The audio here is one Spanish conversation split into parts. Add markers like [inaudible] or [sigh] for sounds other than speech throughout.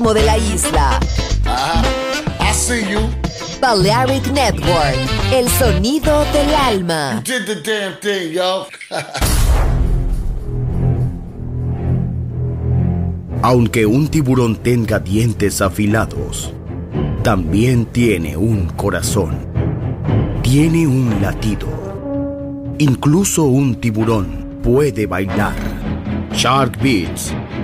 ritmo de la isla. I see you. Balearic Network, el sonido del alma. Did the damn thing, yo. [laughs] Aunque un tiburón tenga dientes afilados, también tiene un corazón. Tiene un latido. Incluso un tiburón puede bailar. Shark Beats,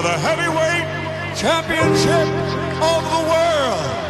For the heavyweight championship of the world.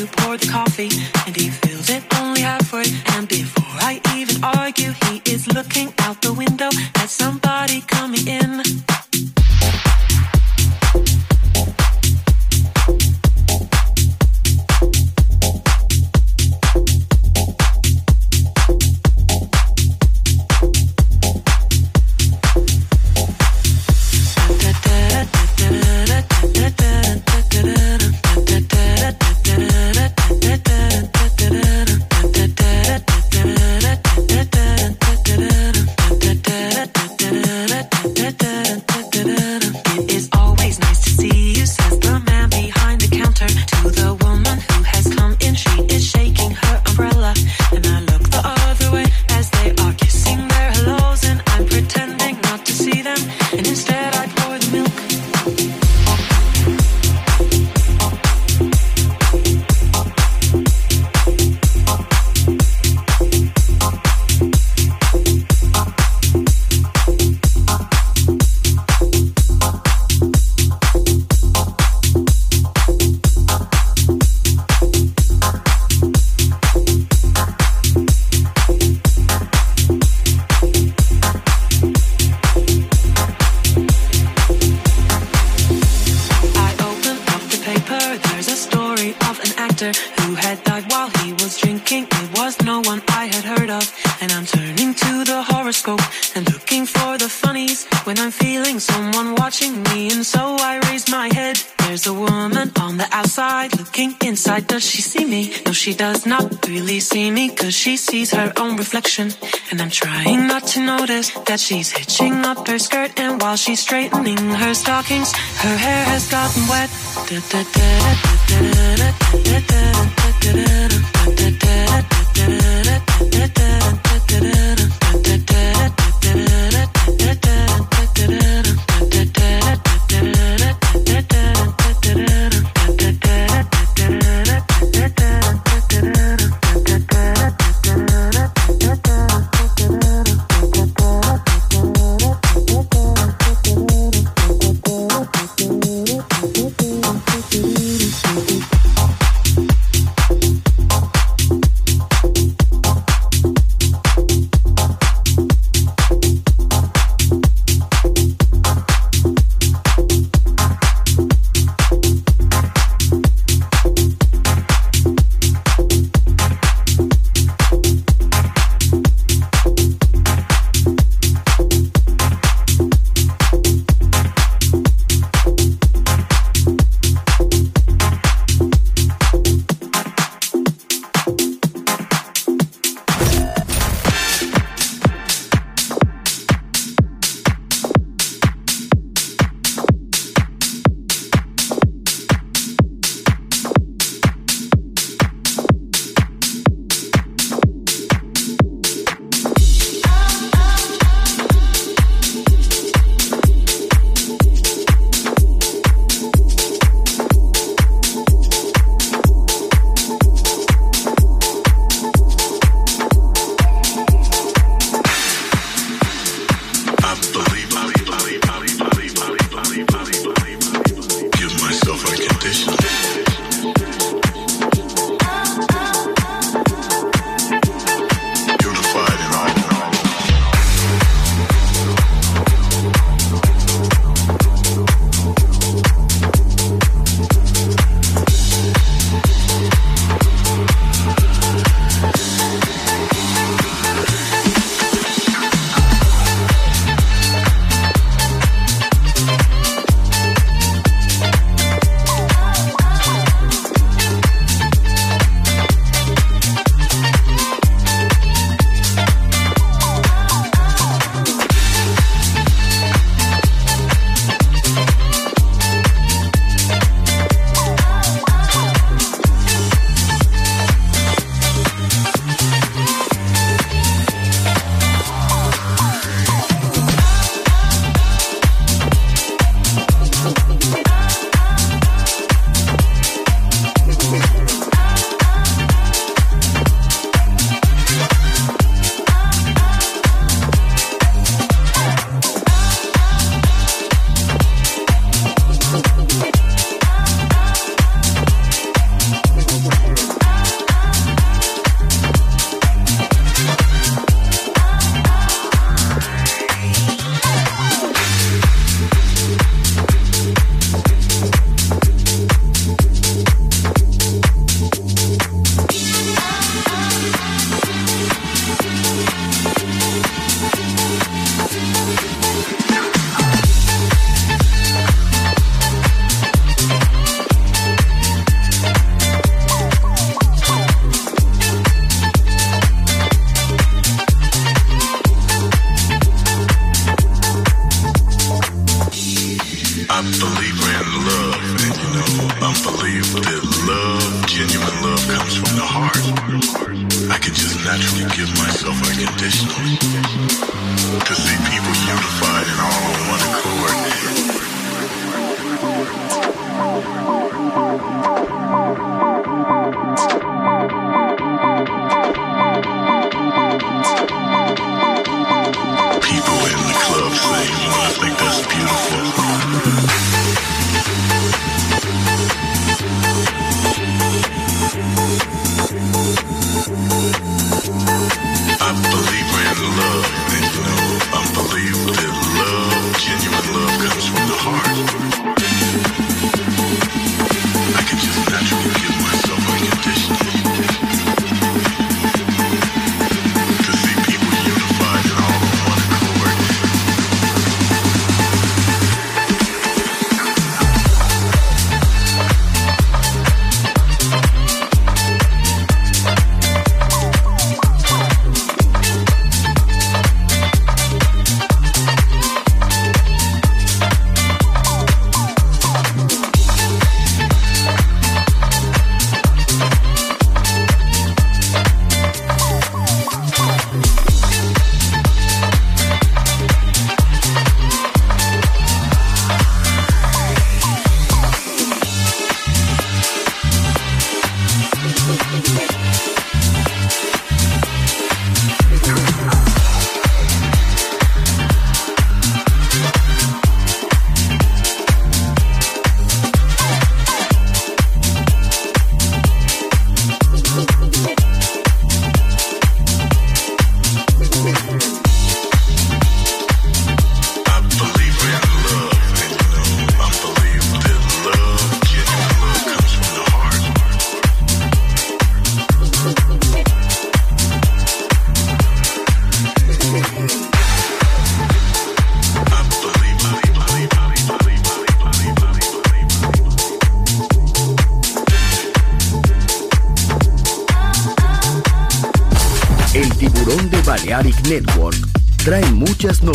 who pour the coffee, and he fills it only halfway. And before I even argue, he is looking out the window at somebody sees her own reflection. And I'm trying not to notice that she's hitching up her skirt. And while she's straightening her stockings, her hair has gotten wet.